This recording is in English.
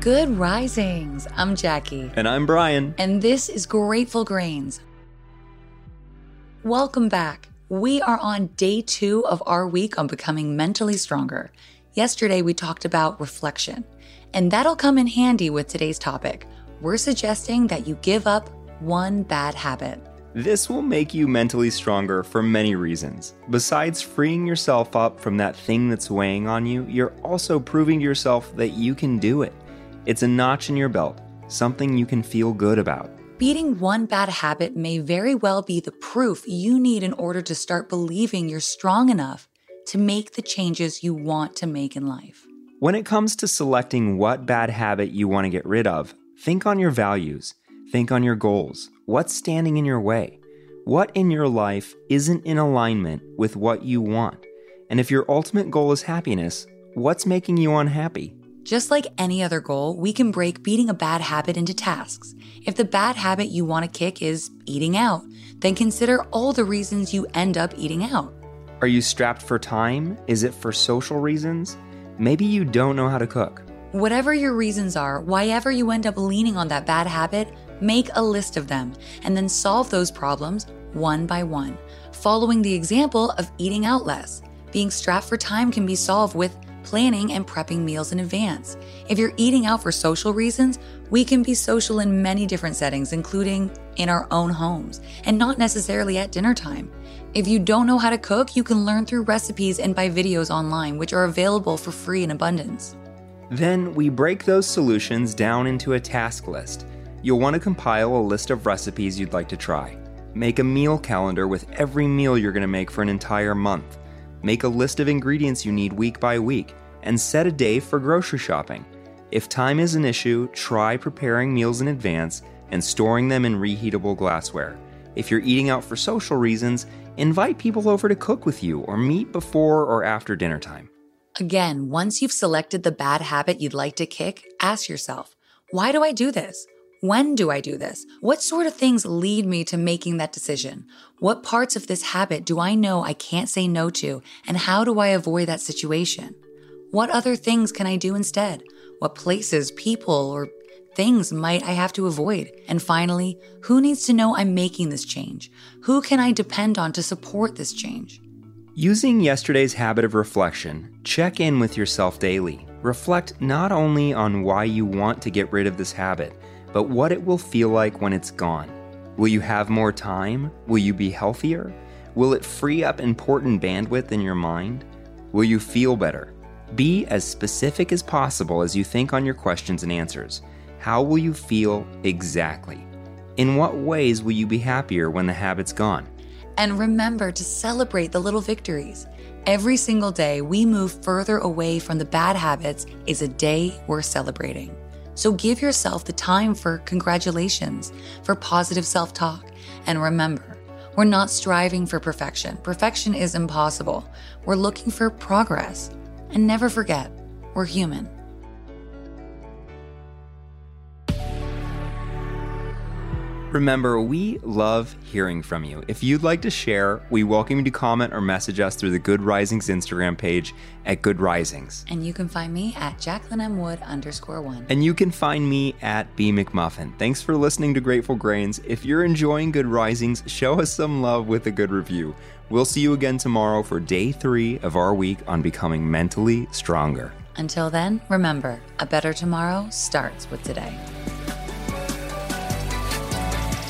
Good risings. I'm Jackie. And I'm Bryan. And this is Grateful Grains. Welcome back. We are on day two of our week on becoming mentally stronger. Yesterday, we talked about reflection, and that'll come in handy with today's topic. We're suggesting that you give up one bad habit. This will make you mentally stronger for many reasons. Besides freeing yourself up from that thing that's weighing on you, you're also proving to yourself that you can do it. It's a notch in your belt, something you can feel good about. Beating one bad habit may very well be the proof you need in order to start believing you're strong enough to make the changes you want to make in life. When it comes to selecting what bad habit you want to get rid of, think on your values, think on your goals. What's standing in your way? What in your life isn't in alignment with what you want? And if your ultimate goal is happiness, what's making you unhappy? Just like any other goal, we can break beating a bad habit into tasks. If the bad habit you want to kick is eating out, then consider all the reasons you end up eating out. Are you strapped for time? Is it for social reasons? Maybe you don't know how to cook. Whatever your reasons are, why ever you end up leaning on that bad habit, make a list of them and then solve those problems one by one, following the example of eating out less. Being strapped for time can be solved with planning and prepping meals in advance. If you're eating out for social reasons, we can be social in many different settings, including in our own homes, and not necessarily at dinner time. If you don't know how to cook, you can learn through recipes and by videos online, which are available for free in abundance. Then we break those solutions down into a task list. You'll want to compile a list of recipes you'd like to try. Make a meal calendar with every meal you're going to make for an entire month. Make a list of ingredients you need week by week, and set a day for grocery shopping. If time is an issue, try preparing meals in advance and storing them in reheatable glassware. If you're eating out for social reasons, invite people over to cook with you or meet before or after dinner time. Again, once you've selected the bad habit you'd like to kick, ask yourself, why do I do this? When do I do this? What sort of things lead me to making that decision? What parts of this habit do I know I can't say no to? And how do I avoid that situation? What other things can I do instead? What places, people, or things might I have to avoid? And finally, who needs to know I'm making this change? Who can I depend on to support this change? Using yesterday's habit of reflection, check in with yourself daily. Reflect not only on why you want to get rid of this habit, but what it will feel like when it's gone. Will you have more time? Will you be healthier? Will it free up important bandwidth in your mind? Will you feel better? Be as specific as possible as you think on your questions and answers. How will you feel exactly? In what ways will you be happier when the habit's gone? And remember to celebrate the little victories. Every single day we move further away from the bad habits is a day worth celebrating. So give yourself the time for congratulations, for positive self talk. And remember, we're not striving for perfection. Perfection is impossible. We're looking for progress. And never forget, we're human. Remember, we love hearing from you. If you'd like to share, we welcome you to comment or message us through the Good Risings Instagram page at Good Risings. And you can find me at Jacqueline M. Wood underscore one. And you can find me at B McMullin. Thanks for listening to Grateful Grains. If you're enjoying Good Risings, show us some love with a good review. We'll see you again tomorrow for day three of our week on becoming mentally stronger. Until then, remember, a better tomorrow starts with today.